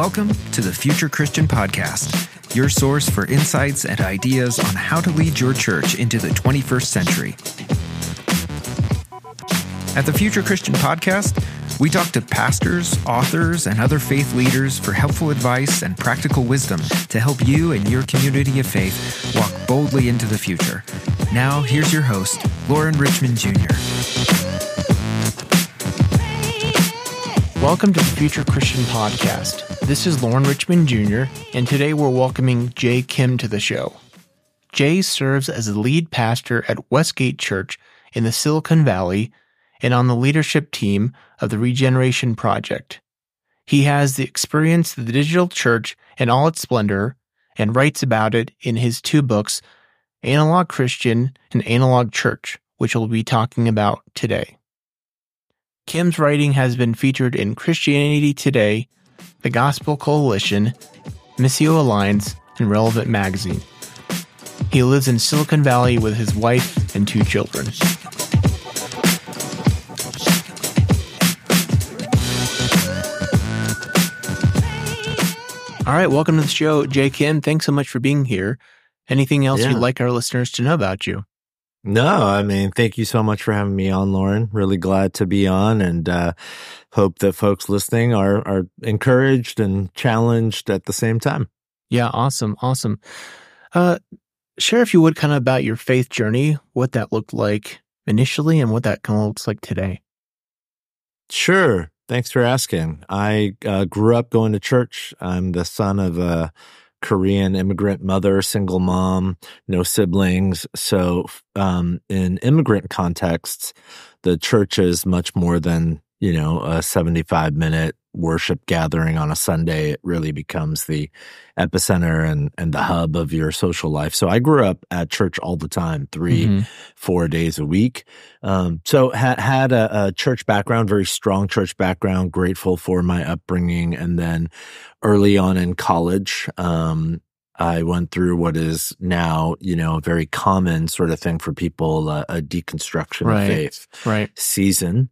Welcome to the Future Christian Podcast, your source for insights and ideas on how to lead your church into the 21st century. At the Future Christian Podcast, we talk to pastors, authors, and other faith leaders for helpful advice and practical wisdom to help you and your community of faith walk boldly into the future. Now, here's your host, Lauren Richmond Jr. Welcome to the Future Christian Podcast. This is Lauren Richmond Jr., and today we're welcoming Jay Kim to the show. Jay serves as the lead pastor at Westgate Church in the Silicon Valley and on the leadership team of the Regeneration Project. He has the experience of the digital church in all its splendor and writes about it in his two books, Analog Christian and Analog Church, which we'll be talking about today. Kim's writing has been featured in Christianity Today, the Gospel Coalition, Missio Alliance, and Relevant Magazine. He lives in Silicon Valley with his wife and two children. All right, welcome to the show, Jay Kim. Thanks so much for being here. Anything else Yeah. you'd like our listeners to know about you? No, I mean, thank you so much for having me on, Lauren. Really glad to be on and uh, hope that folks listening are, are encouraged and challenged at the same time. Yeah, awesome, awesome. Uh, share if you would kind of about your faith journey, what that looked like initially, and what that kind of looks like today. Sure. Thanks for asking. I uh, grew up going to church. I'm the son of a Korean immigrant mother, single mom, no siblings. So, um, in immigrant contexts, the church is much more than, you know, a 75 minute worship gathering on a Sunday. It really becomes the epicenter and, and the hub of your social life. So I grew up at church all the time, 3 Mhm. four days a week. Um, so had had a, a church background, very strong church background. Grateful for my upbringing, and then early on in college, um, I went through what is now, you know, a very common sort of thing for people, uh, a deconstruction Right. of faith Right. season.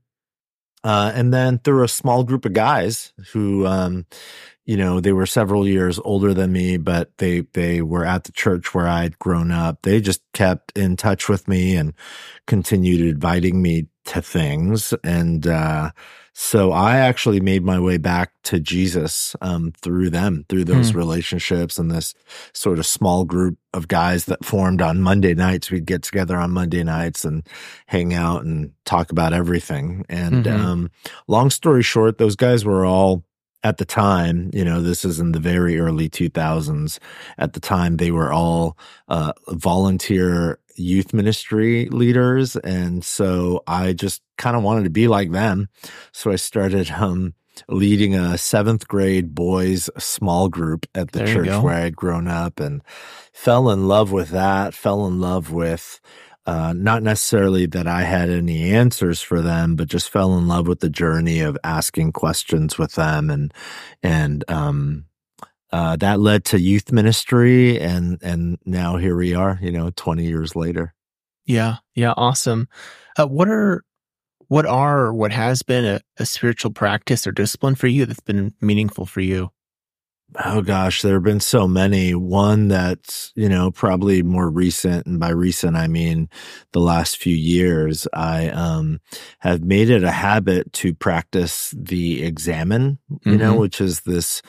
Uh, and then through a small group of guys who, um, you know, they were several years older than me, but they, they were at the church where I'd grown up. They just kept in touch with me and continued inviting me to things. And, uh, so I actually made my way back to Jesus, um, through them, through those Hmm. relationships and this sort of small group of guys that formed on Monday nights. We'd get together on Monday nights and hang out and talk about everything. And, Mhm. um, long story short, those guys were all at the time, you know, this is in the very early 2000s. At the time, they were all uh, volunteer youth ministry leaders. And so I just kind of wanted to be like them. So I started um, leading a seventh grade boys small group at the There church where I had grown up and fell in love with that, fell in love with uh, not necessarily that I had any answers for them, but just fell in love with the journey of asking questions with them, and and um, uh, that led to youth ministry, and and now here we are, you know, twenty years later. Yeah. Yeah. Awesome. Uh, what are what are or what has been a, a spiritual practice or discipline for you that's been meaningful for you? Oh gosh, there have been so many. One that's, you know, probably more recent. And by recent, I mean the last few years. I, um, have made it a habit to practice the examen, you know, Mhm. which is this,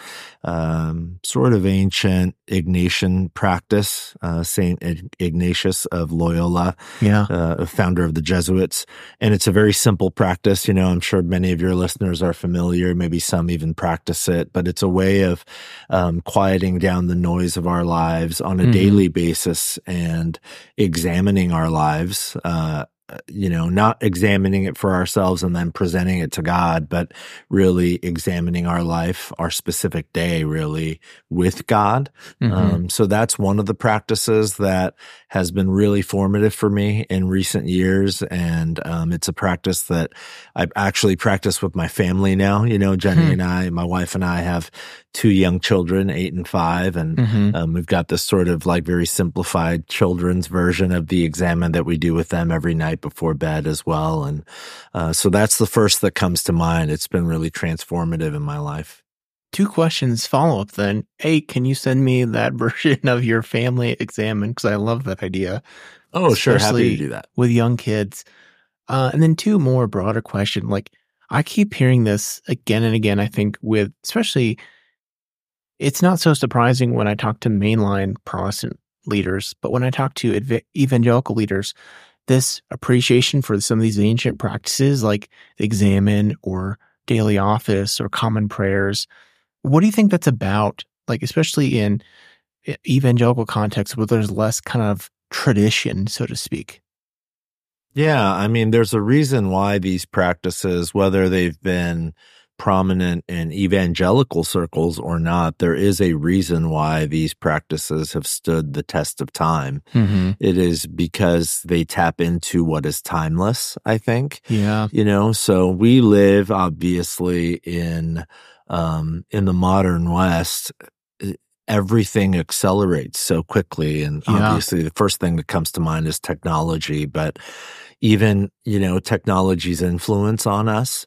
um, sort of ancient Ignatian practice, uh, Saint Ignatius of Loyola Yeah. uh, a founder of the Jesuits. And it's a very simple practice. You know, I'm sure many of your listeners are familiar. Maybe some even practice it, but it's a way of um, quieting down the noise of our lives on a Mhm. daily basis and examining our lives. Uh, you know, not examining it for ourselves and then presenting it to God, but really examining our life, our specific day, really with God. Mhm. Um, so that's one of the practices that has been really formative for me in recent years. And, um, it's a practice that I actually practice with my family now. You know, Jenny Hmm. and I, my wife and I have two young children, eight and five. And, Mhm. um, we've got this sort of like very simplified children's version of the examen that we do with them every night before bed as well. And, uh, so that's the first that comes to mind. It's been really transformative in my life. two questions follow up then. Hey, can you send me that version of your family examen? Because I love that idea. Oh, sure. Happy to do that. with young kids. Uh, and then two more broader question. Like I keep hearing this again and again. I think with especially, it's not so surprising when I talk to mainline Protestant leaders, but when I talk to ev- evangelical leaders, this appreciation for some of these ancient practices like examen or daily office or common prayers. What do you think that's about? Like, especially in evangelical contexts where there's less kind of tradition, so to speak. Yeah, I mean, there's a reason why these practices, whether they've been prominent in evangelical circles or not, there is a reason why these practices have stood the test of time. Mm-hmm. It is because they tap into what is timeless, I think. Yeah. You know, so we live obviously in um in the modern West. Everything accelerates so quickly. And Yeah. obviously the first thing that comes to mind is technology, but even, you know, technology's influence on us,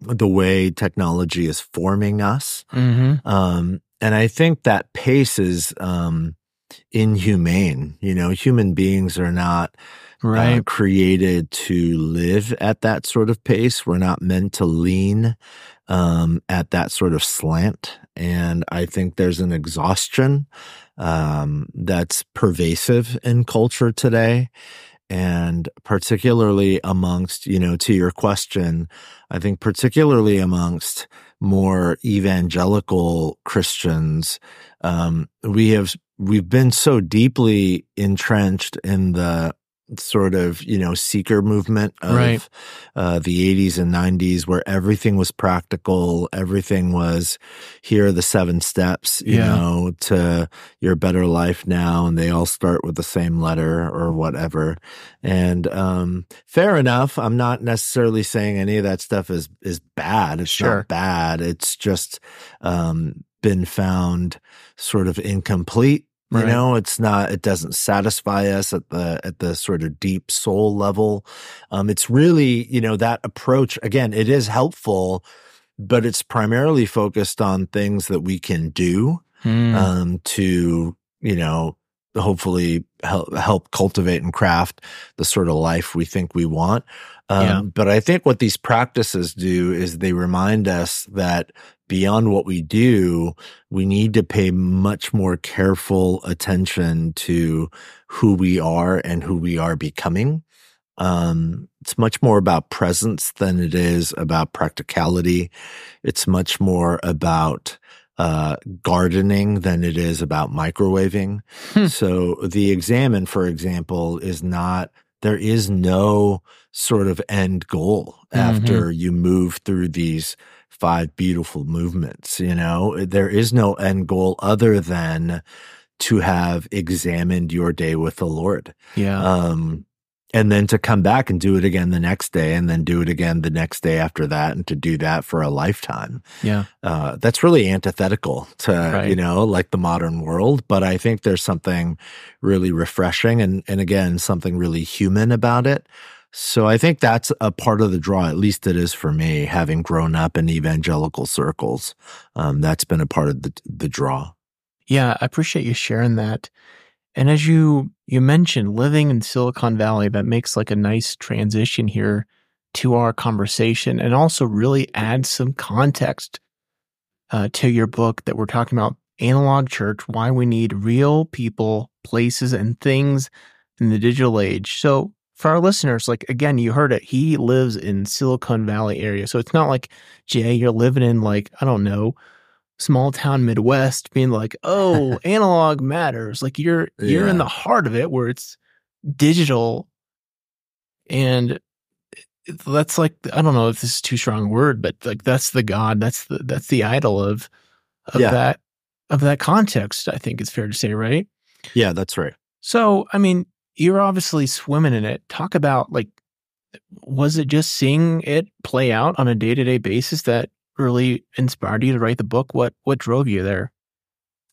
the way technology is forming us. Mm-hmm. Um, and I think that pace is, um, inhumane. You know, human beings are not uh, created to live at that sort of pace. We're not meant to lean, um, at that sort of slant. And I think there's an exhaustion, um, that's pervasive in culture today. And particularly amongst, you know, to your question, I think particularly amongst more evangelical Christians, um, we have, we've been so deeply entrenched in the sort of, you know, seeker movement of Right. uh, the 80s and 90s where everything was practical. Everything was, here are the seven steps, you Yeah. know, to your better life now. And they all start with the same letter or whatever. And, um, fair enough. I'm not necessarily saying any of that stuff is, is bad. It's Sure. not bad. It's just, um, been found sort of incomplete. You Right. know, it's not, it doesn't satisfy us at the, at the sort of deep soul level. Um, it's really, you know, that approach, again, it is helpful, but it's primarily focused on things that we can do, Mm. um, to, you know, hopefully help, help cultivate and craft the sort of life we think we want. Um, Yeah. but I think what these practices do is they remind us that beyond what we do, we need to pay much more careful attention to who we are and who we are becoming. Um, it's much more about presence than it is about practicality. It's much more about uh, gardening than it is about microwaving. Hmm. So the examen, for example, is not, there is no sort of end goal after you move through these five beautiful movements. You know, there is no end goal other than to have examined your day with the Lord. yeah. Um, and then to come back and do it again the next day and then do it again the next day after that and to do that for a lifetime. yeah. Uh, that's really antithetical to, Right. you know, like the modern world. But I think there's something really refreshing and, and again, something really human about it. So I think that's a part of the draw, at least it is for me, having grown up in evangelical circles. Um, that's been a part of the, the draw. Yeah, I appreciate you sharing that. And as you you mentioned living in Silicon Valley, that makes like a nice transition here to our conversation and also really adds some context uh, to your book that we're talking about analog church, why we need real people, places, and things in the digital age. So for our listeners, like again, you heard it. He lives in Silicon Valley area. So it's not like, Jay, you're living in like, I don't know, small town Midwest being like, oh, analog matters. Like you're you're in the heart of it where it's digital and that's like I don't know if this is too strong a word, but like that's the god, that's the that's the idol of of Yeah. that of that context, I think it's fair to say, right? Yeah, that's right. So, I mean, you're obviously swimming in it. Talk about like, was it just seeing it play out on a day to day basis that really inspired you to write the book? What what drove you there?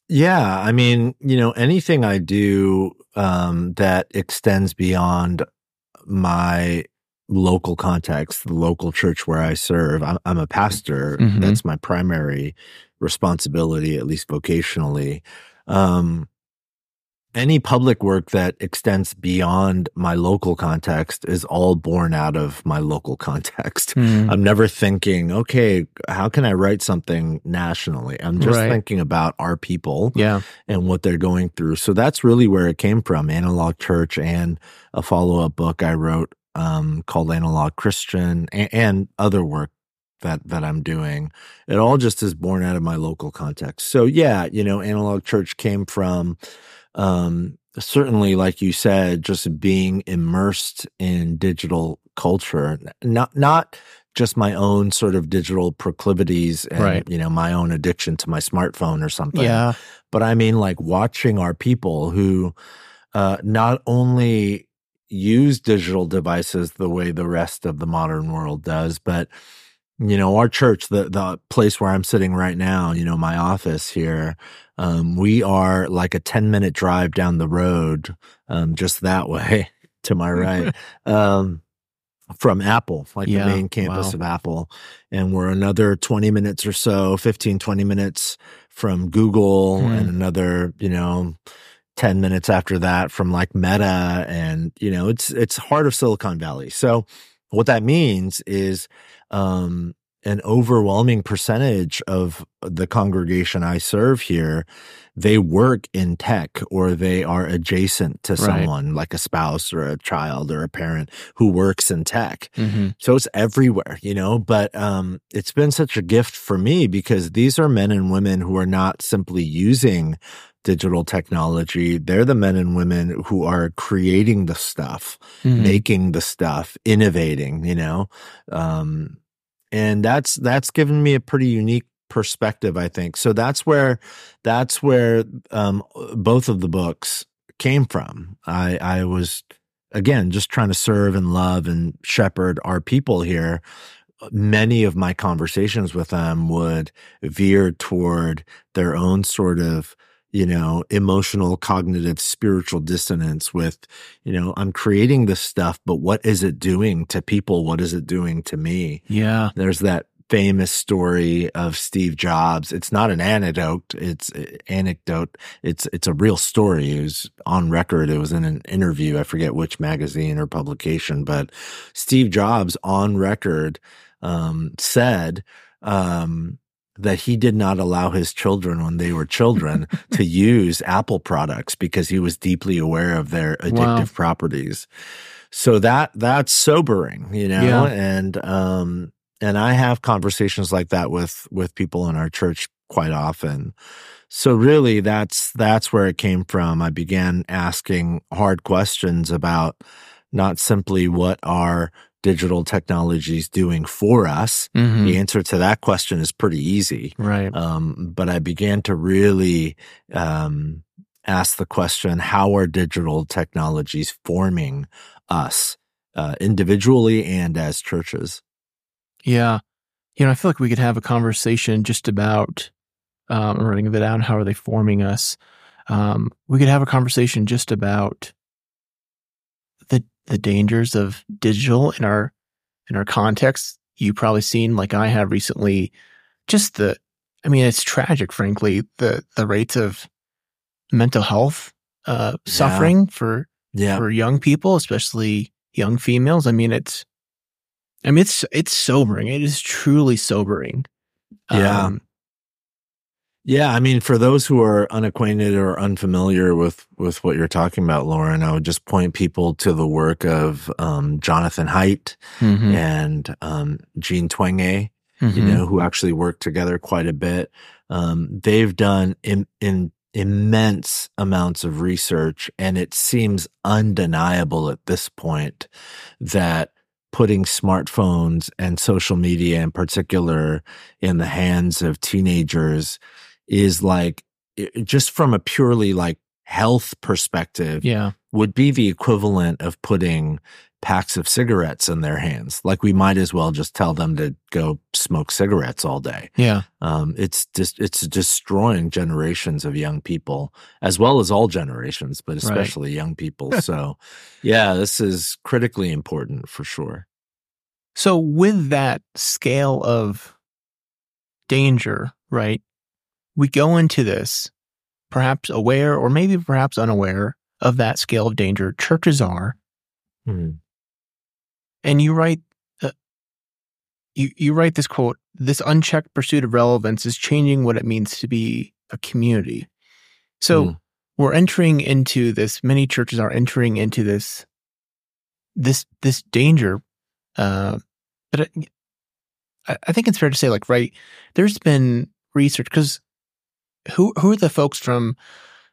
Yeah, I mean, you know, anything I do um, that extends beyond my local context, the local church where I serve. I'm, I'm a pastor. Mm-hmm. That's my primary responsibility, at least vocationally. Um, any public work that extends beyond my local context is all born out of my local context. Mm. I'm never thinking, okay, how can I write something nationally? I'm just right. thinking about our people yeah. and what they're going through. So that's really where it came from Analog Church and a follow up book I wrote um, called Analog Christian and, and other work that that I'm doing. It all just is born out of my local context. So yeah, you know, Analog Church came from um, certainly, like you said, just being immersed in digital culture, not not just my own sort of digital proclivities and right. you know my own addiction to my smartphone or something. Yeah, but I mean like watching our people who uh, not only use digital devices the way the rest of the modern world does, but you know our church the the place where i'm sitting right now you know my office here um, we are like a 10 minute drive down the road um, just that way to my right um, from apple like yeah, the main campus wow. of apple and we're another 20 minutes or so 15 20 minutes from google mm. and another you know 10 minutes after that from like meta and you know it's it's heart of silicon valley so what that means is um, an overwhelming percentage of the congregation I serve here, they work in tech or they are adjacent to someone right. like a spouse or a child or a parent who works in tech. Mm-hmm. So it's everywhere, you know, but um, it's been such a gift for me because these are men and women who are not simply using digital technology. They're the men and women who are creating the stuff, mm-hmm. making the stuff, innovating, you know. Um, and that's that's given me a pretty unique perspective, I think. So that's where that's where um, both of the books came from. I I was again just trying to serve and love and shepherd our people here many of my conversations with them would veer toward their own sort of you know, emotional, cognitive, spiritual dissonance with, you know, I'm creating this stuff, but what is it doing to people? What is it doing to me? Yeah. There's that famous story of Steve Jobs. It's not an anecdote. It's anecdote. It's, it's a real story. It was on record. It was in an interview. I forget which magazine or publication, but Steve Jobs on record, um, said, um, that he did not allow his children when they were children to use Apple products because he was deeply aware of their addictive wow. properties. So that that's sobering, you know, yeah. and um and I have conversations like that with with people in our church quite often. So really that's that's where it came from. I began asking hard questions about not simply what our digital technologies doing for us? Mm-hmm. The answer to that question is pretty easy. Right. Um, but I began to really um, ask the question how are digital technologies forming us uh, individually and as churches? Yeah. You know, I feel like we could have a conversation just about um, running it down. How are they forming us? Um, we could have a conversation just about the dangers of digital in our in our context. You've probably seen, like I have recently, just the I mean, it's tragic, frankly, the the rates of mental health uh, yeah. suffering for yeah. for young people, especially young females. I mean, it's I mean, it's it's sobering. It is truly sobering. Yeah. Um, yeah, I mean, for those who are unacquainted or unfamiliar with with what you're talking about, Lauren, I would just point people to the work of um, Jonathan Haidt mm-hmm. and um, Jean Twenge, mm-hmm. you know, who actually work together quite a bit. Um, they've done in, in immense amounts of research, and it seems undeniable at this point that putting smartphones and social media in particular in the hands of teenagers is like just from a purely like health perspective yeah. would be the equivalent of putting packs of cigarettes in their hands. Like we might as well just tell them to go smoke cigarettes all day. Yeah. Um, it's just it's destroying generations of young people as well as all generations but especially right. young people. So yeah this is critically important for sure. So with that scale of danger, right? We go into this perhaps aware or maybe perhaps unaware of that scale of danger. Churches are. Mhm. And you write, uh, you, you write this quote, this unchecked pursuit of relevance is changing what it means to be a community. So Mm. we're entering into this, many churches are entering into this, this, this danger. Uh, but I, I think it's fair to say, like, right, there's been research because who, who are the folks from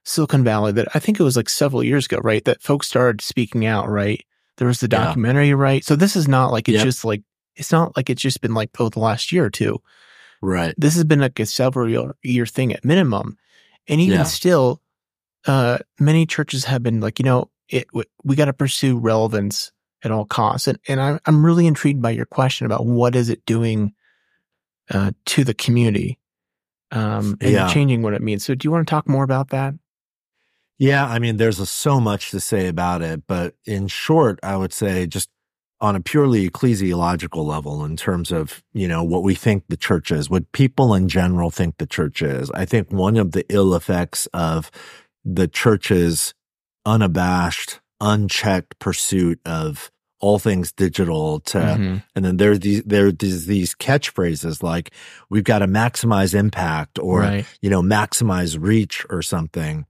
Silicon Valley that I think it was like several years ago, right? That folks started speaking out, right? There was the Yeah. documentary, right? So this is not like it's Yep. just like, it's not like it's just been like, oh, the last year or two Right. this has been like a several year, year thing at minimum. And even Yeah. still, uh, many churches have been like, you know, it, we got to pursue relevance at all costs. And, and I'm I'm really intrigued by your question about what is it doing, uh, to the community, um, and Yeah. changing what it means. So do you want to talk more about that? Yeah, I mean, there's a, so much to say about it, but in short, I would say just on a purely ecclesiological level, in terms of you know what we think the church is, what people in general think the church is, I think one of the ill effects of the church's unabashed, unchecked pursuit of all things digital to Mhm. and then there's these there's these, these catchphrases like we've got to maximize impact or right. you know, maximize reach or something.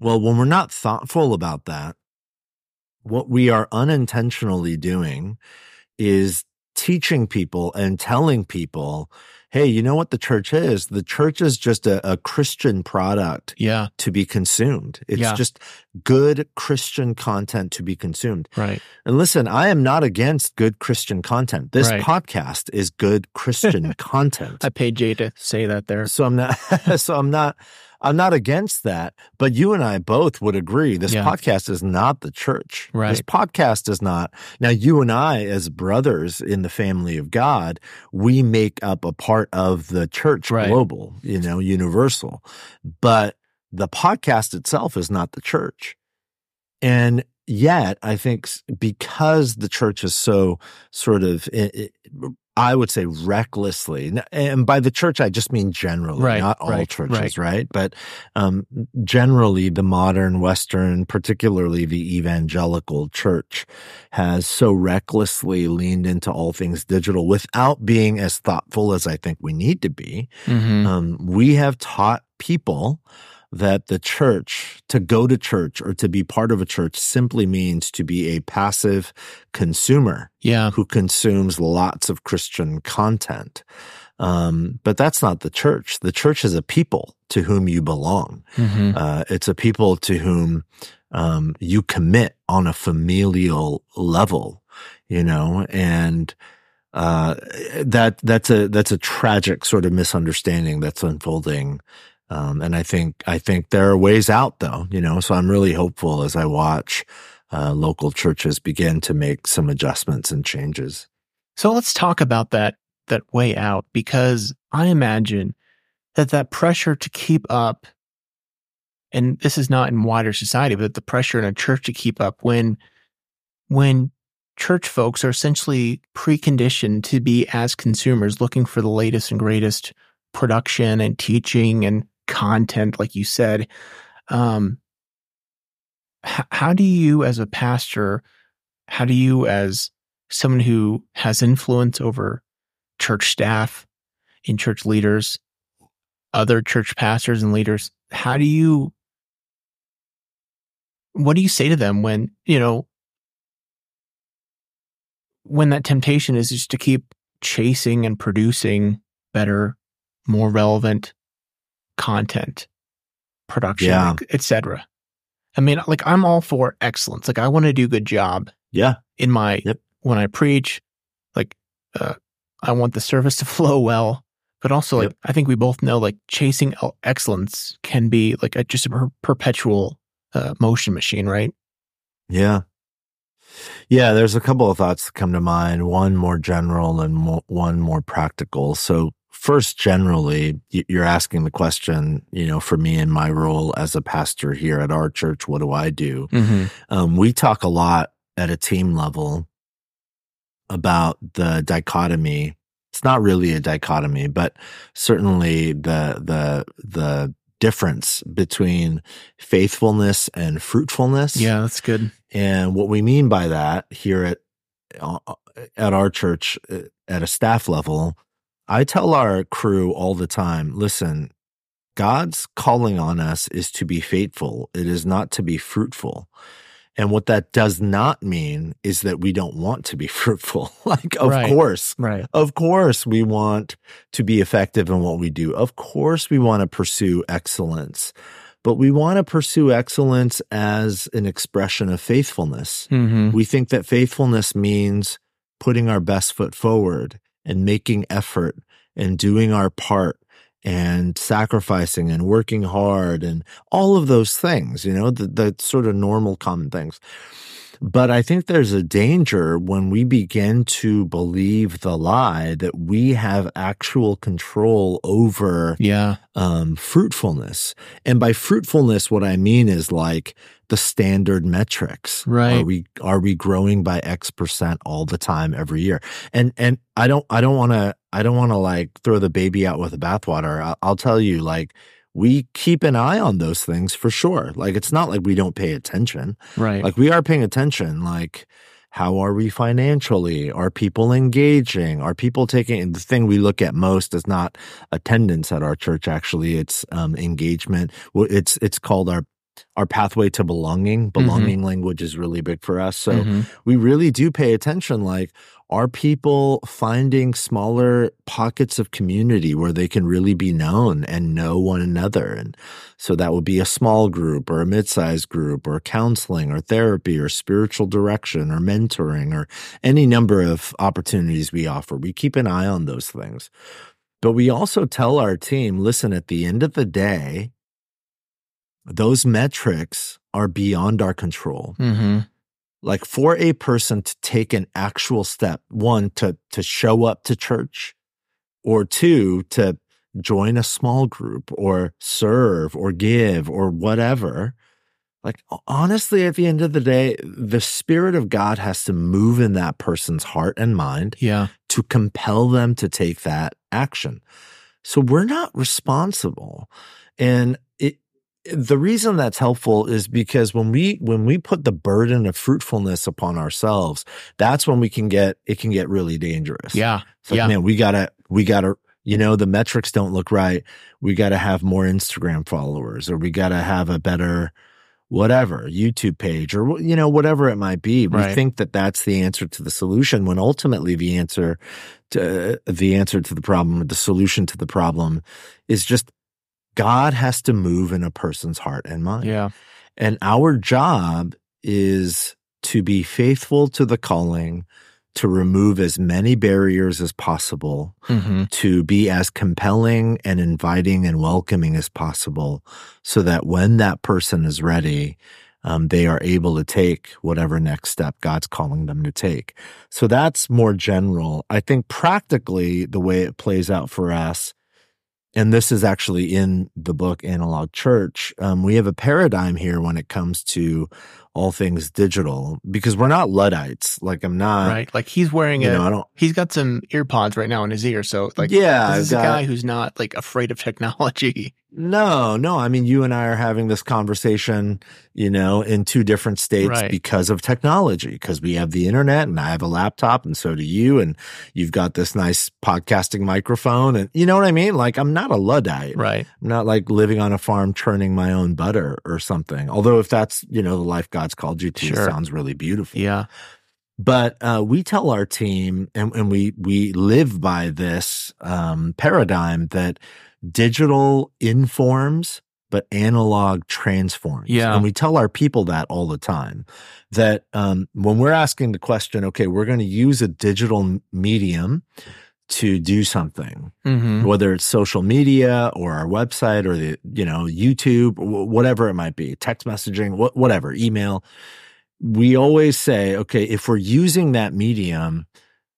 Well, when we're not thoughtful about that, what we are unintentionally doing is teaching people and telling people, hey, you know what the church is? The church is just a, a Christian product Yeah. to be consumed. It's Yeah. just good Christian content to be consumed. Right. And listen, I am not against good Christian content. This Right. podcast is good Christian content. I paid Jay to say that there. So I'm not, so I'm not, I'm not against that. But you and I both would agree this Yeah. podcast is not the church. This podcast is not. Now, you and I, as brothers in the family of God, we make up a part of the church Right. global, you know, universal. But the podcast itself is not the church. And yet, I think because the church is so sort of, eh, eh, i- would say recklessly, and by the church, I just mean generally, Right, not all right, churches, right? But um, generally, the modern Western, particularly the evangelical church, has so recklessly leaned into all things digital without being as thoughtful as I think we need to be. Mhm. Um, we have taught people that the church, to go to church or to be part of a church simply means to be a passive consumer Yeah. who consumes lots of Christian content. Um, but that's not the church. The church is a people to whom you belong. Mhm. Uh, it's a people to whom um, you commit on a familial level, you know, and uh, that that's a that's a tragic sort of misunderstanding that's unfolding. Um, and I think I think there are ways out, though, you know. So I'm really hopeful as I watch uh, local churches begin to make some adjustments and changes. So let's talk about that that way out because I imagine that that pressure to keep up and this is not in wider society but the pressure in a church to keep up when when church folks are essentially preconditioned to be as consumers looking for the latest and greatest production and teaching and content like you said um h- how do you as a pastor how do you as someone who has influence over church staff and church leaders other church pastors and leaders how do you what do you say to them when you know when that temptation is just to keep chasing and producing better more relevant content production Yeah. etc i mean like i'm all for excellence like i want to do a good job Yeah, in my Yep. when I preach, like uh, I want the service to flow well, but also like Yep. I think we both know like chasing excellence can be like a, just a per- perpetual uh, motion machine, right? yeah, yeah. There's a couple of thoughts that come to mind. One more general and mo- one more practical. So first, generally, you're asking the question, you know, for me in my role as a pastor here at our church, what do I do? Mm-hmm. Um, we talk a lot at a team level about the dichotomy. It's not really a dichotomy, but certainly the the the difference between faithfulness and fruitfulness. Yeah, that's good. And what we mean by that here at uh, at our church uh, at a staff level, I tell our crew all the time, listen, God's calling on us is to be faithful. It is not to be fruitful. And what that does not mean is that we don't want to be fruitful. like, of Right. course, Right. of course, we want to be effective in what we do. Of course, we want to pursue excellence, but we want to pursue excellence as an expression of faithfulness. Mm-hmm. We think that faithfulness means putting our best foot forward and making effort and doing our part and sacrificing and working hard and all of those things, you know, the, the sort of normal common things. But I think there's a danger when we begin to believe the lie that we have actual control over Yeah. um, fruitfulness. And by fruitfulness, what I mean is like the standard metrics. Right. Are we are we growing by X percent all the time every year? And and I don't I don't want to I don't want to like throw the baby out with the bathwater. I'll, I'll tell you like we keep an eye on those things for sure. Like it's not like we don't pay attention. Right. Like we are paying attention. Like how are we financially? Are people engaging? Are people taking the thing we look at most is not attendance at our church. Actually, it's um, engagement. Well, It's it's called our our pathway to belonging. Belonging language is really big for us. So Mhm. we really do pay attention. Like, are people finding smaller pockets of community where they can really be known and know one another? And so that would be a small group or a mid-sized group or counseling or therapy or spiritual direction or mentoring or any number of opportunities we offer. We keep an eye on those things. But we also tell our team, listen, at the end of the day, those metrics are beyond our control Mhm. like for a person to take an actual step one to to show up to church or two to join a small group or serve or give or whatever like honestly at the end of the day the spirit of god has to move in that person's heart and mind Yeah. to compel them to take that action. So we're not responsible. And it, the reason that's helpful is because when we when we put the burden of fruitfulness upon ourselves, that's when we can get it can get really dangerous. Yeah. It's like, yeah. man, we gotta we gotta you know the metrics don't look right. We gotta have more Instagram followers, or we gotta have a better whatever YouTube page, or you know whatever it might be. We Right. think that that's the answer to the solution, when ultimately the answer to the answer to the problem, or the solution to the problem, is just God has to move in a person's heart and mind. Yeah. And our job is to be faithful to the calling, to remove as many barriers as possible, hmm to be as compelling and inviting and welcoming as possible, so that when that person is ready, um, they are able to take whatever next step God's calling them to take. So that's more general. I think practically the way it plays out for us and this is actually in the book Analog Church. Um, we have a paradigm here when it comes to all things digital because we're not Luddites. Like I'm not, right. Like he's wearing you a. know, I don't. he's got some AirPods right now in his ear, so like. yeah, This is a guy who's not like afraid of technology. No, no. I mean, you and I are having this conversation, you know, in two different states Right. because of technology, because we have the internet and I have a laptop and so do you. And you've got this nice podcasting microphone. And you know what I mean? Like, I'm not a Luddite. Right. I'm not like living on a farm churning my own butter or something. Although if that's, you know, the life God's called you to, it Sure. sounds really beautiful. Yeah. But uh, we tell our team, and, and we we live by this um, paradigm that digital informs, but analog transforms. Yeah. and we tell our people that all the time. That um, when we're asking the question, okay, we're going to use a digital medium to do something, hmm whether it's social media or our website or the you know YouTube, whatever it might be, text messaging, wh- whatever, email. We always say, okay, if we're using that medium,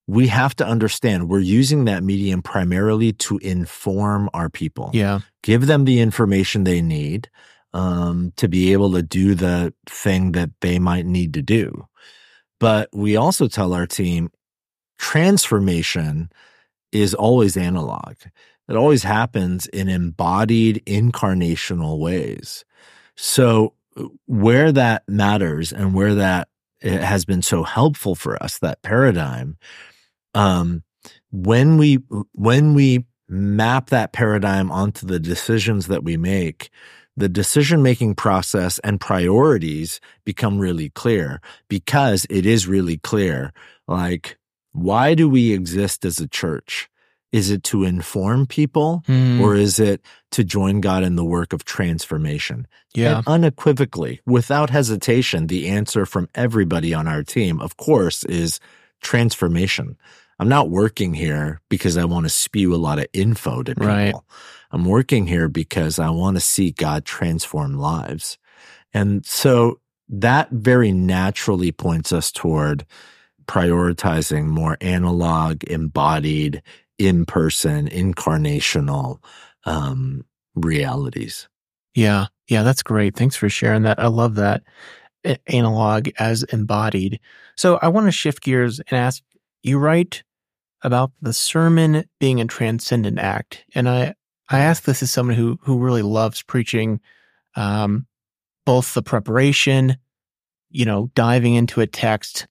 we have to understand we're using that medium primarily to inform our people, Yeah. give them the information they need um, to be able to do the thing that they might need to do. But we also tell our team transformation is always analog. It always happens in embodied incarnational ways. So where that matters and where that has been so helpful for us, that paradigm, um, when we, when we map that paradigm onto the decisions that we make, the decision making process and priorities become really clear because it is really clear. Like, why do we exist as a church? Is it to inform people Mm. or is it to join God in the work of transformation? Yeah. And unequivocally, without hesitation, the answer from everybody on our team, of course, is transformation. I'm not working here because I want to spew a lot of info to people. Right. I'm working here because I want to see God transform lives. And so that very naturally points us toward prioritizing more analog, embodied, in person, incarnational um, realities. Yeah. Yeah. That's great. Thanks for sharing that. I love that analog as embodied. So I want to shift gears and ask you write about the sermon being a transcendent act. And I, I ask this as someone who, who really loves preaching, um, both the preparation, you know, diving into a text,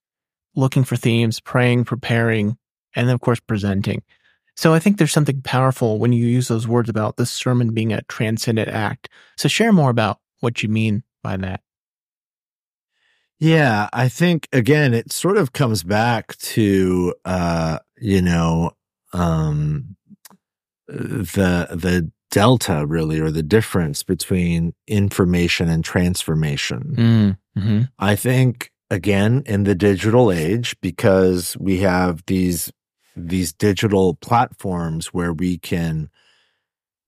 looking for themes, praying, preparing, and then of course presenting. So I think there's something powerful when you use those words about the sermon being a transcendent act. So share more about what you mean by that. Yeah, I think again, it sort of comes back to uh, you know, um the the delta really or the difference between information and transformation. Mm-hmm. I think again in the digital age because we have these these digital platforms where we can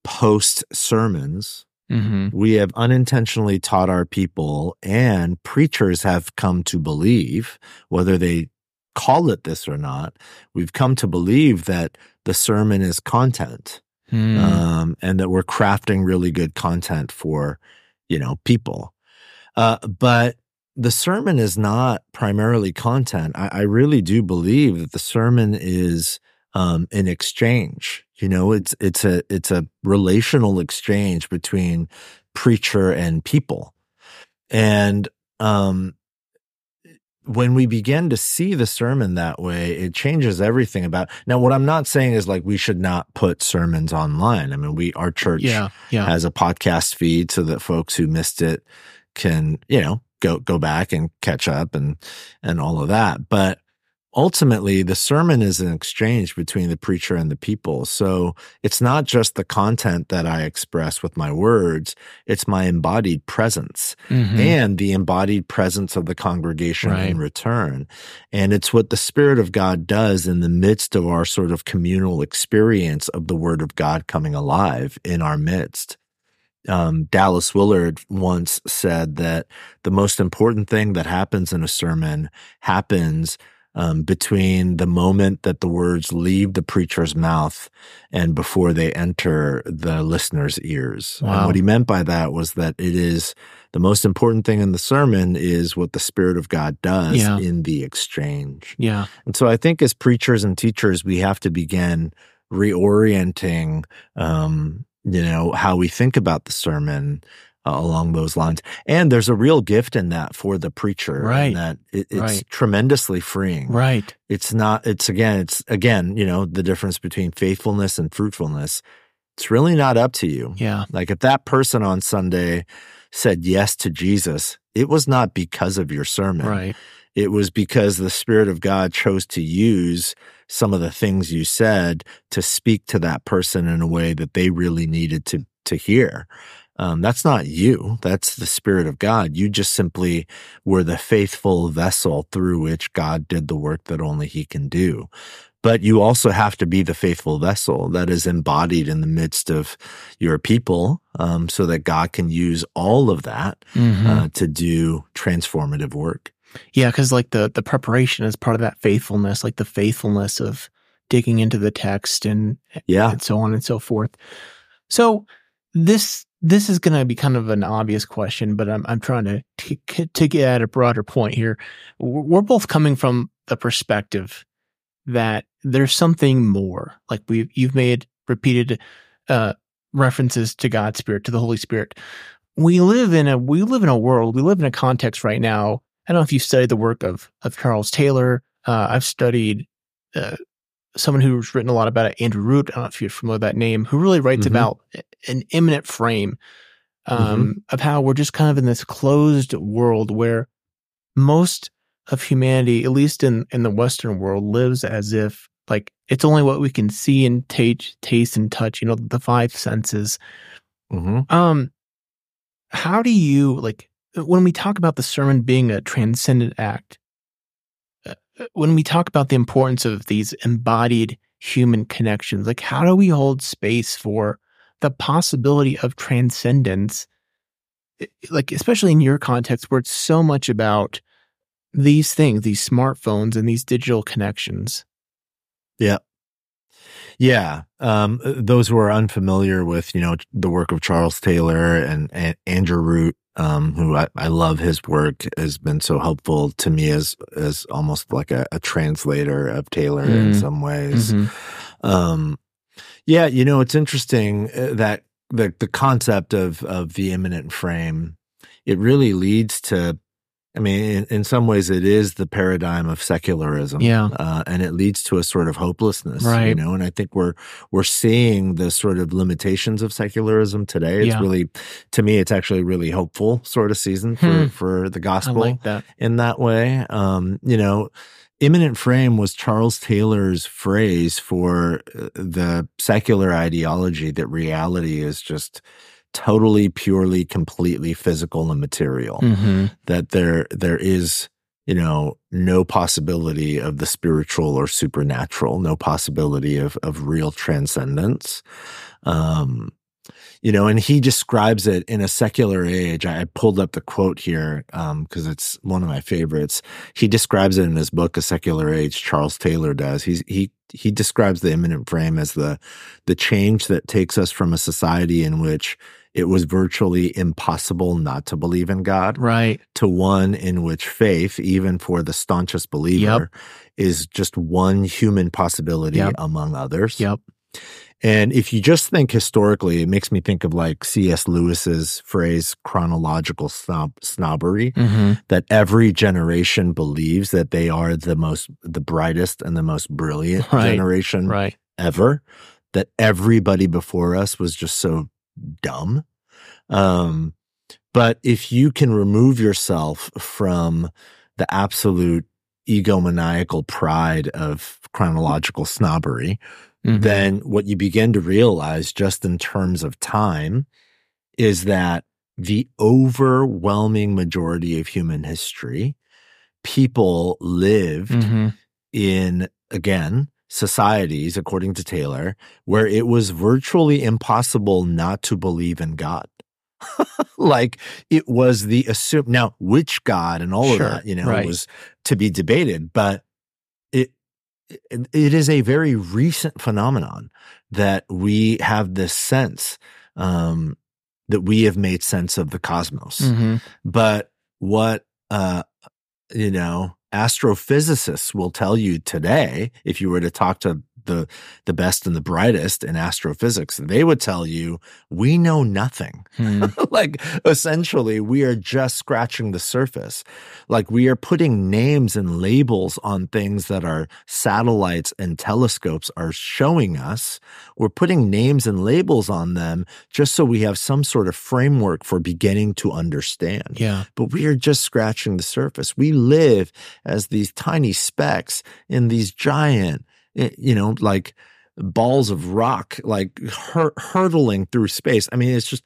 post sermons Mm-hmm. we have unintentionally taught our people and preachers have come to believe whether they call it this or not we've come to believe that the sermon is content Mm. um, and that we're crafting really good content for you know people uh, but the sermon is not primarily content I, I really do believe that the sermon is um, an exchange you know it's it's a it's a relational exchange between preacher and people and um when we begin to see the sermon that way, it changes everything about. Now, what I'm not saying is like we should not put sermons online. I mean, we, our church Yeah. Yeah. has a podcast feed so that folks who missed it can, you know, go, go back and catch up and, and all of that. But ultimately the sermon is an exchange between the preacher and the people. So it's not just the content that I express with my words. It's my embodied presence Mhm. and the embodied presence of the congregation Right. in return. And it's what the Spirit of God does in the midst of our sort of communal experience of the Word of God coming alive in our midst. Um, Dallas Willard once said that the most important thing that happens in a sermon happens um, between the moment that the words leave the preacher's mouth and before they enter the listener's ears. And what he meant by that was that it is the most important thing in the sermon is what the Spirit of God does Yeah. in the exchange. yeah. And so I think as preachers and teachers, we have to begin reorienting, um, you know, how we think about the sermon uh, along those lines. And there's a real gift in that for the preacher, Right. that it, it's Right. tremendously freeing. Right. It's not. It's again. It's again. You know, the difference between faithfulness and fruitfulness. It's really not up to you. Yeah. Like if that person on Sunday said yes to Jesus, it was not because of your sermon. Right. It was because the Spirit of God chose to use some of the things you said to speak to that person in a way that they really needed to to hear. Um, that's not you. That's the Spirit of God. You just simply were the faithful vessel through which God did the work that only He can do. But you also have to be the faithful vessel that is embodied in the midst of your people, um, so that God can use all of that Mhm. uh, to do transformative work. Yeah, because like the the preparation is part of that faithfulness, like the faithfulness of digging into the text and Yeah. and so on and so forth. So this this is going to be kind of an obvious question, but I'm I'm trying to to, to get at a broader point here. We're we're both coming from the perspective that there's something more. Like we you've made repeated uh, references to God's Spirit, to the Holy Spirit. We live in a we live in a world, we live in a context right now. I don't know if you've studied the work of of Charles Taylor. Uh, I've studied uh, someone who's written a lot about it, Andrew Root. I don't know if you're familiar with that name, who really writes Mhm. about an immanent frame um, Mm-hmm. of how we're just kind of in this closed world where most of humanity, at least in, in the Western world, lives as if like it's only what we can see and taste, taste and touch, you know, the five senses. hmm Um, how do you like when we talk about the sermon being a transcendent act? uh, When we talk about the importance of these embodied human connections, like how do we hold space for the possibility of transcendence? Like especially in your context, where it's so much about these things, these smartphones and these digital connections. Yeah. Yeah. Um, those who are unfamiliar with, you know, the work of Charles Taylor and, and Andrew Root, um, who I, I love his work has been so helpful to me as, as almost like a, a translator of Taylor in Mm. some ways. Mm-hmm. Um, yeah, you know, it's interesting uh, that the the concept of of the immanent frame it really leads to. I mean, in, in some ways, it is the paradigm of secularism, Yeah. uh, and it leads to a sort of hopelessness, you know. And I think we're we're seeing the sort of limitations of secularism today. It's Yeah. really, to me, it's actually really hopeful sort of season for Hmm. for the gospel like that. in that way. Um, you know, immanent frame was Charles Taylor's phrase for uh, the secular ideology that reality is just totally, purely, completely physical and material. Mm-hmm. That there, there is, you know, no possibility of the spiritual or supernatural, no possibility of, of real transcendence. Um, you know, and he describes it in a secular age. I pulled up the quote here because it's one of my favorites. He describes it in his book, A Secular Age. Charles Taylor does. He's he he describes the immanent frame as the the change that takes us from a society in which it was virtually impossible not to believe in God Right. to one in which faith, even for the staunchest believer, is just one human possibility Yep. among others. Yep. And if you just think historically, it makes me think of like C.S. Lewis's phrase, chronological snob, snobbery, Mm-hmm. that every generation believes that they are the most, the brightest and the most brilliant Right. generation Right. ever, that everybody before us was just so dumb. Um, but if you can remove yourself from the absolute egomaniacal pride of chronological snobbery, Mhm. then what you begin to realize just in terms of time is that the overwhelming majority of human history, people lived Mhm. in, again, societies, according to Taylor, where it was virtually impossible not to believe in God. like it was the assumed now which God and all Sure, of that, you know, right. was to be debated, but it it is a very recent phenomenon that we have this sense um that we have made sense of the cosmos Mhm. but what uh you know astrophysicists will tell you today if you were to talk to the the best and the brightest in astrophysics they would tell you we know nothing Hmm. like essentially we are just scratching the surface like we are putting names and labels on things that our satellites and telescopes are showing us we're putting names and labels on them just so we have some sort of framework for beginning to understand Yeah. but we are just scratching the surface. We live as these tiny specks in these giant, you know, like balls of rock, like hur- hurtling through space. I mean, it's just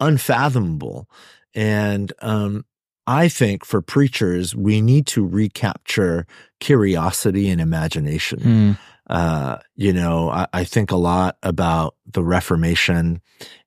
unfathomable. And, um, I think for preachers, we need to recapture curiosity and imagination Hmm. uh, you know, I, I think a lot about the Reformation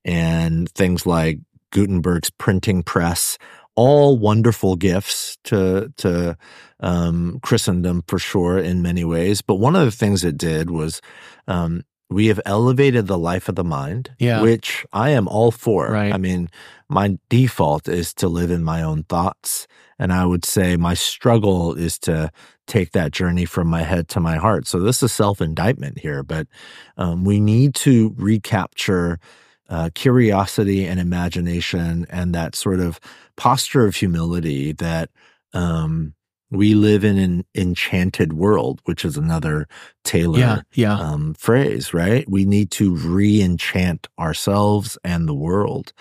and things like Gutenberg's printing press, all wonderful gifts to to um, Christendom for sure in many ways. But one of the things it did was um, we have elevated the life of the mind, Yeah. which I am all for. Right. I mean, my default is to live in my own thoughts. And I would say my struggle is to take that journey from my head to my heart. So this is self indictment here, but um, we need to recapture uh, curiosity and imagination and that sort of posture of humility that um, we live in an enchanted world, which is another Taylor Yeah. Yeah. um, phrase, right? We need to re enchant ourselves and the world.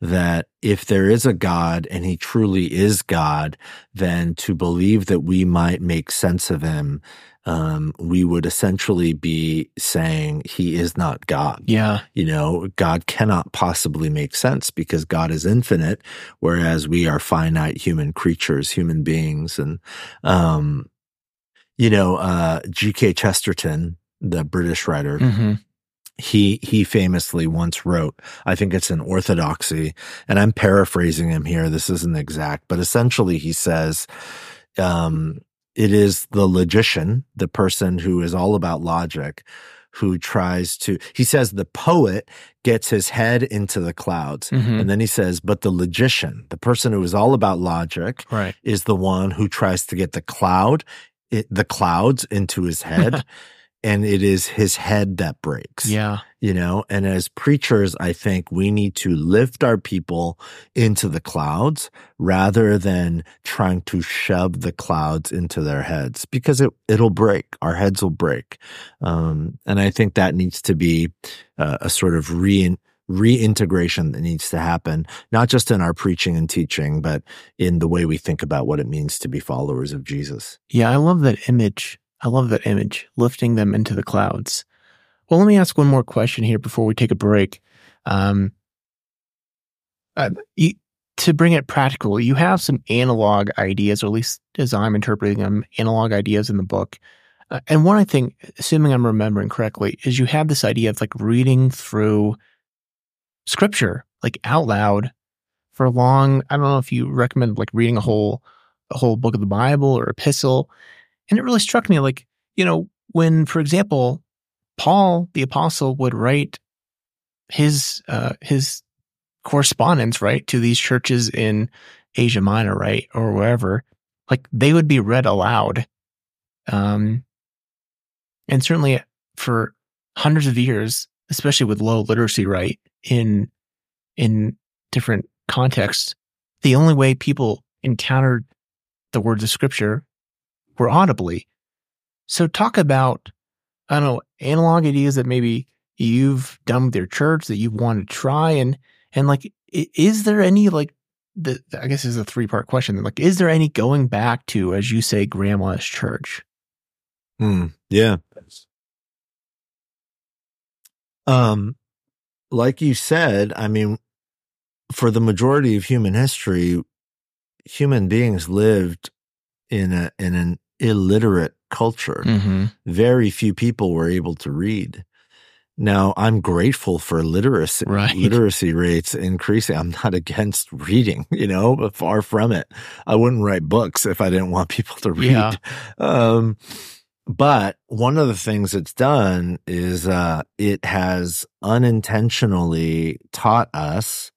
That if there is a God and he truly is God, then to believe that we might make sense of him, um, we would essentially be saying he is not God. yeah. You know, God cannot possibly make sense because God is infinite, whereas we are finite human creatures, human beings. And, um, you know, uh, G.K. Chesterton, the British writer, hmm he he famously once wrote i think it's in orthodoxy and i'm paraphrasing him here this isn't exact but essentially he says um it is the logician the person who is all about logic who tries to he says the poet gets his head into the clouds hmm and then he says but the logician the person who is all about logic Right. is the one who tries to get the cloud it, the clouds into his head and it is his head that breaks Yeah. You know and as preachers i think we need to lift our people into the clouds rather than trying to shove the clouds into their heads because it it'll break our heads will break um, and i think that needs to be uh, a sort of re reintegration that needs to happen not just in our preaching and teaching but in the way we think about what it means to be followers of jesus Yeah, I love that image. I love that image, lifting them into the clouds. Well, let me ask one more question here before we take a break. Um, uh, you, to bring it practical, you have some analog ideas, or at least as I'm interpreting them, analog ideas in the book. Uh, and one I think, assuming I'm remembering correctly, is you have this idea of like reading through scripture, like out loud for a long, I don't know if you recommend like reading a whole, a whole book of the Bible or epistle. And it really struck me like, you know, when, for example, Paul the apostle would write his uh his correspondence, right, to these churches in Asia Minor, right, or wherever, like they would be read aloud. Um and certainly for hundreds of years, especially with low literacy, right, in in different contexts, the only way people encountered the words of scripture were audibly. So talk about, I don't know, analog ideas that maybe you've done with your church that you want to try and, and like, is there any like, the, I guess is a three part question. Like, is there any going back to, as you say, grandma's church? Hmm. Yeah. Um, like you said, I mean, for the majority of human history, human beings lived in a in an illiterate culture. Mm-hmm. Very few people were able to read. Now, I'm grateful for literacy Right. literacy rates increasing. I'm not against reading, you know, but far from it. I wouldn't write books if I didn't want people to read. Yeah. Um, but one of the things it's done is uh, it has unintentionally taught us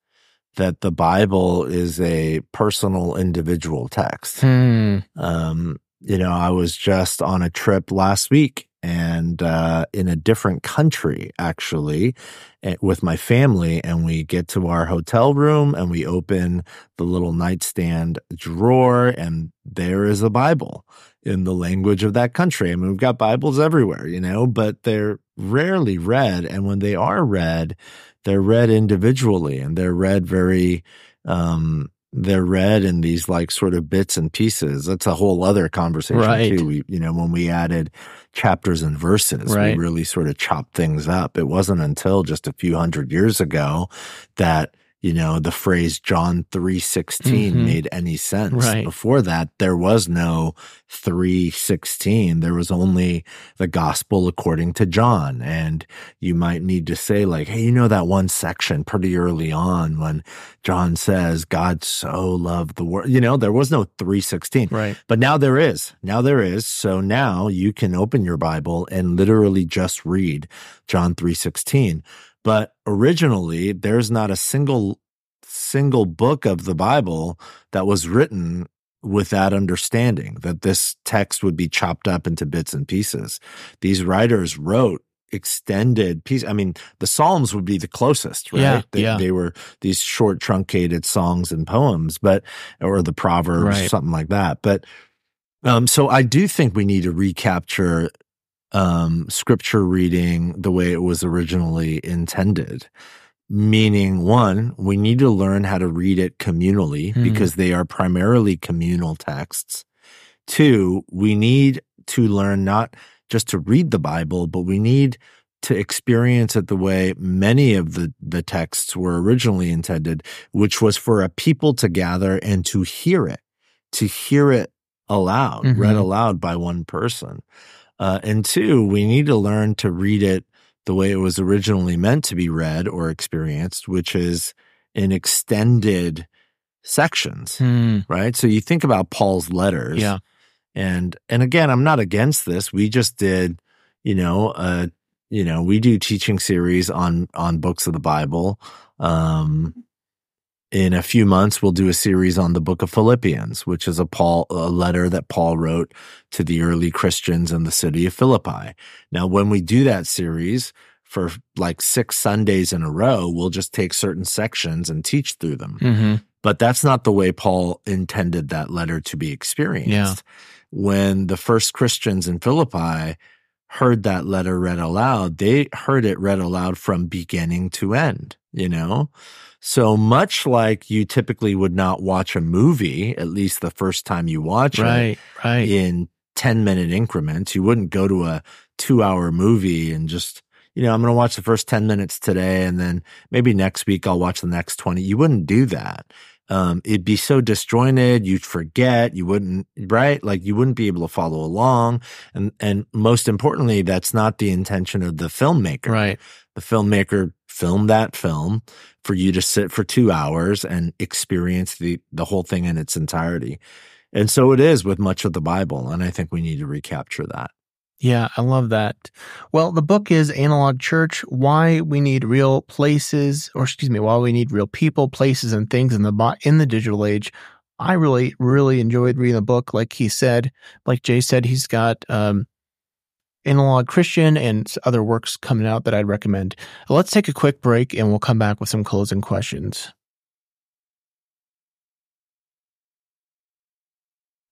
that the Bible is a personal, individual text. Hmm. Um, you know, I was just on a trip last week and uh, in a different country, actually, eh, with my family. And we get to our hotel room and we open the little nightstand drawer, and there is a Bible in the language of that country. I mean, we've got Bibles everywhere, you know, but they're rarely read. And when they are read, they're read individually and they're read very, um, they're read in these like sort of bits and pieces. That's a whole other conversation Right. too. We, you know, when we added chapters and verses, Right. we really sort of chopped things up. It wasn't until just a few hundred years ago that you know, the phrase John 3:16 Mhm. made any sense. Right. Before that, there was no 3:16. There was only the gospel according to John. And you might need to say like, hey, you know that one section pretty early on when John says God so loved the world. You know, there was no 3:16. Right. But now there is. Now there is. So now you can open your Bible and literally just read John 3:16. But originally there's not a single single book of the Bible that was written with that understanding that this text would be chopped up into bits and pieces. These writers wrote extended piece. I mean, the Psalms would be the closest, right? Yeah, they, yeah. they were these short, truncated songs and poems, but or the Proverbs, Right. something like that. But um, so I do think we need to recapture um, scripture reading the way it was originally intended. Meaning, one, we need to learn how to read it communally Hmm. because they are primarily communal texts. Two, we need to learn not just to read the Bible, but we need to experience it the way many of the, the texts were originally intended, which was for a people to gather and to hear it, to hear it aloud, Mhm. read aloud by one person. Uh, and two, we need to learn to read it the way it was originally meant to be read or experienced, which is in extended sections, Hmm. right? So you think about Paul's letters. Yeah. And, and again, I'm not against this. We just did, you know, uh, you know, we do teaching series on, on books of the Bible. Um, in a few months, we'll do a series on the book of Philippians, which is a Paul, a letter that Paul wrote to the early Christians in the city of Philippi. Now, when we do that series for like six Sundays in a row, we'll just take certain sections and teach through them. hmm But that's not the way Paul intended that letter to be experienced. Yeah. When the first Christians in Philippi heard that letter read aloud, they heard it read aloud from beginning to end, you know? So much like you typically would not watch a movie, at least the first time you watch it, Right. Right. in 10 minute increments. You wouldn't go to a two hour movie and just, you know, I'm going to watch the first 10 minutes today and then maybe next week I'll watch the next 20. You wouldn't do that. Um, it'd be so disjointed. You'd forget. You wouldn't, right? Like you wouldn't be able to follow along. And, and most importantly, that's not the intention of the filmmaker Right. the filmmaker filmed that film for you to sit for two hours and experience the the whole thing in its entirety. And so it is with much of the Bible, and I think we need to recapture that. Yeah, I love that. Well, the book is Analog Church Why We Need Real Places, or excuse me, Why We Need Real People, Places, and Things in the in the Digital Age. I really, really enjoyed reading the book. Like he said, like Jay said, he's got um, Analog Christian and other works coming out that I'd recommend. Let's take a quick break and we'll come back with some closing questions.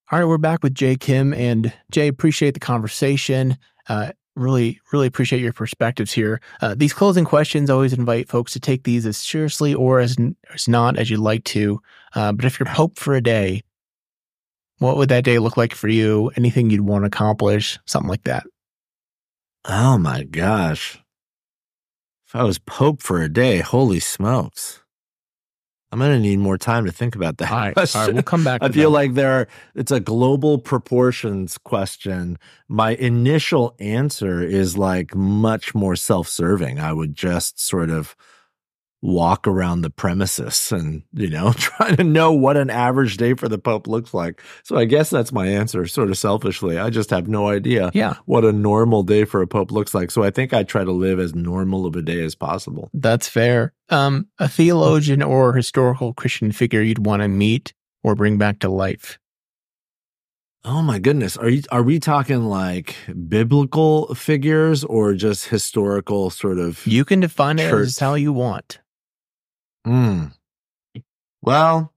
All right, we're back with Jay Kim and Jay. Appreciate the conversation. Uh, really, really appreciate your perspectives here. Uh, these closing questions always invite folks to take these as seriously or as as not as you'd like to. Uh, but if you're Pope for a day, what would that day look like for you? Anything you'd want to accomplish? Something like that. Oh my gosh. If I was Pope for a day, holy smokes. I'm going to need more time to think about that. All right, question. right, we'll come back. I feel that. like there are, it's a global proportions question. My initial answer is like much more self-serving. I would just sort of walk around the premises and, you know, try to know what an average day for the Pope looks like. So I guess that's my answer, sort of selfishly. I just have no idea yeah, what a normal day for a Pope looks like. So I think I try to live as normal of a day as possible. that's fair. Um, a theologian or historical Christian figure you'd want to meet or bring back to life. Oh my goodness. Are you are we talking like biblical figures or just historical sort of You can define it Church. as how you want. Mm. Well,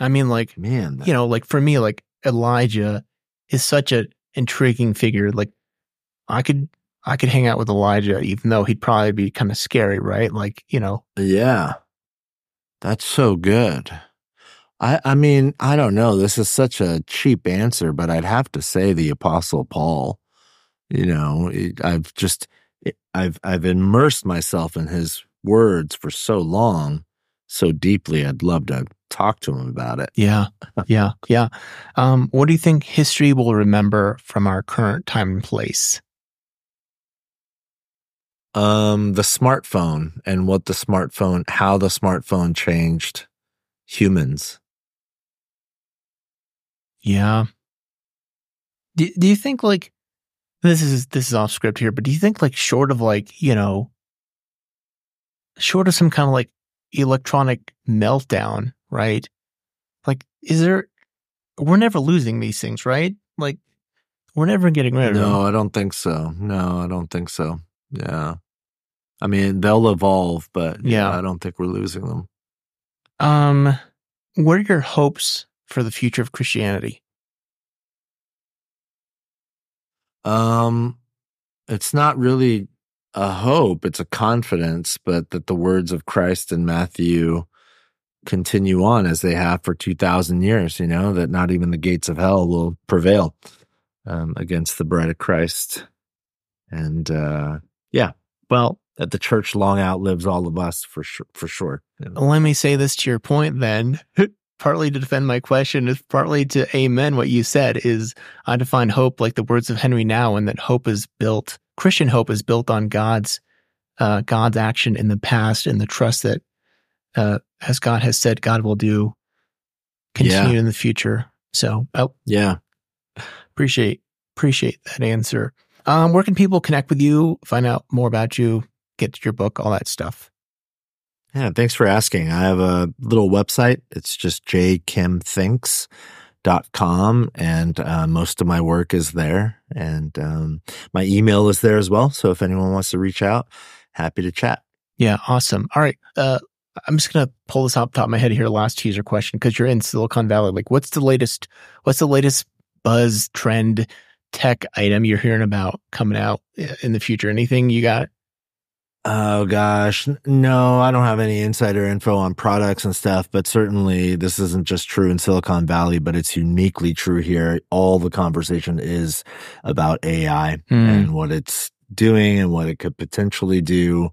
I mean, like man, that- you know, like for me, like Elijah is such a intriguing figure. Like I could, I could hang out with Elijah, even though he'd probably be kind of scary, right? Like, you know, yeah. That's so good. I I mean, I don't know. This is such a cheap answer, but I'd have to say the apostle Paul. You know, I've just I've I've immersed myself in his words for so long so deeply. I'd love to talk to him about it. Yeah, yeah, yeah. Um, what do you think history will remember from our current time and place? Um, the smartphone and what the smartphone, how the smartphone changed humans. Yeah. Do, do you think like this is this is off script here, but do you think like short of like, you know, short of some kind of like electronic meltdown, right? Like is there we're never losing these things, right? Like we're never getting rid of them. No, I don't think so. No, I don't think so. Yeah. I mean, they'll evolve, but yeah, Yeah. I don't think we're losing them. Um what are your hopes for the future of Christianity? Um, it's not really a hope, it's a confidence, but that the words of Christ in Matthew continue on as they have for 2000 years, you know, that not even the gates of hell will prevail um, against the bride of Christ. And uh yeah, Well, that the church long outlives all of us for sure for sure. Let me say this to your point then. partly to defend my question, is partly to amen what you said is I define hope like the words of Henri Nouwen and that hope is built Christian hope is built on God's uh, God's action in the past and the trust that uh, as God has said God will do continue in the future. So I Yeah. appreciate appreciate that answer. Um, where can people connect with you, find out more about you, get your book, all that stuff? Yeah, thanks for asking. I have a little website. It's just jkimthinks.com and uh, most of my work is there. And um, my email is there as well. So if anyone wants to reach out, happy to chat. Yeah, awesome. All right. Uh, I'm just gonna pull this off top of my head here. Last teaser question, because you're in Silicon Valley. Like, what's the latest? What's the latest buzz trend tech item you're hearing about coming out in the future? Anything you got? Oh gosh, no, I don't have any insider info on products and stuff, but certainly this isn't just true in Silicon Valley, but it's uniquely true here. All the conversation is about AI Hmm. and what it's doing and what it could potentially do,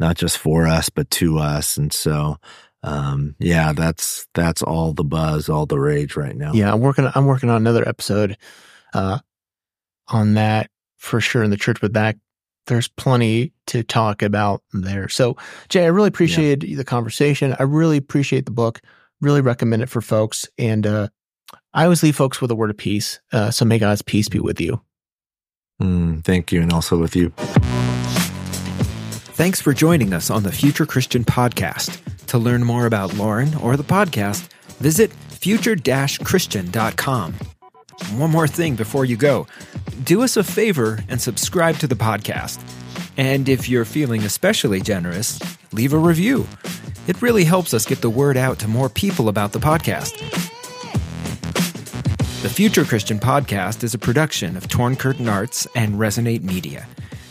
not just for us, but to us. And so, um, yeah, that's, that's all the buzz, all the rage right now. Yeah, I'm working. I'm working on another episode uh, on that for sure in the church. But that there's plenty to talk about there. So, Jay, I really appreciated the conversation. I really appreciate the book. Really recommend it for folks. And uh, I always leave folks with a word of peace. Uh, so may God's peace be with you. Mm, thank you. And also with you. Thanks for joining us on the Future Christian Podcast. To learn more about Lauren or the podcast, visit future-christian.com. One more thing before you go. Do us a favor and subscribe to the podcast. And if you're feeling especially generous, leave a review. It really helps us get the word out to more people about the podcast. The Future Christian Podcast is a production of Torn Curtain Arts and Resonate Media.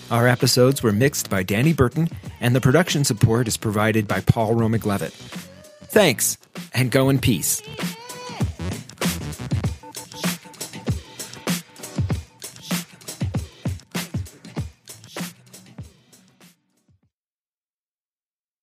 Our episodes were mixed by Danny Burton, and the production support is provided by Paul Romick Levitt. Thanks, and go in peace.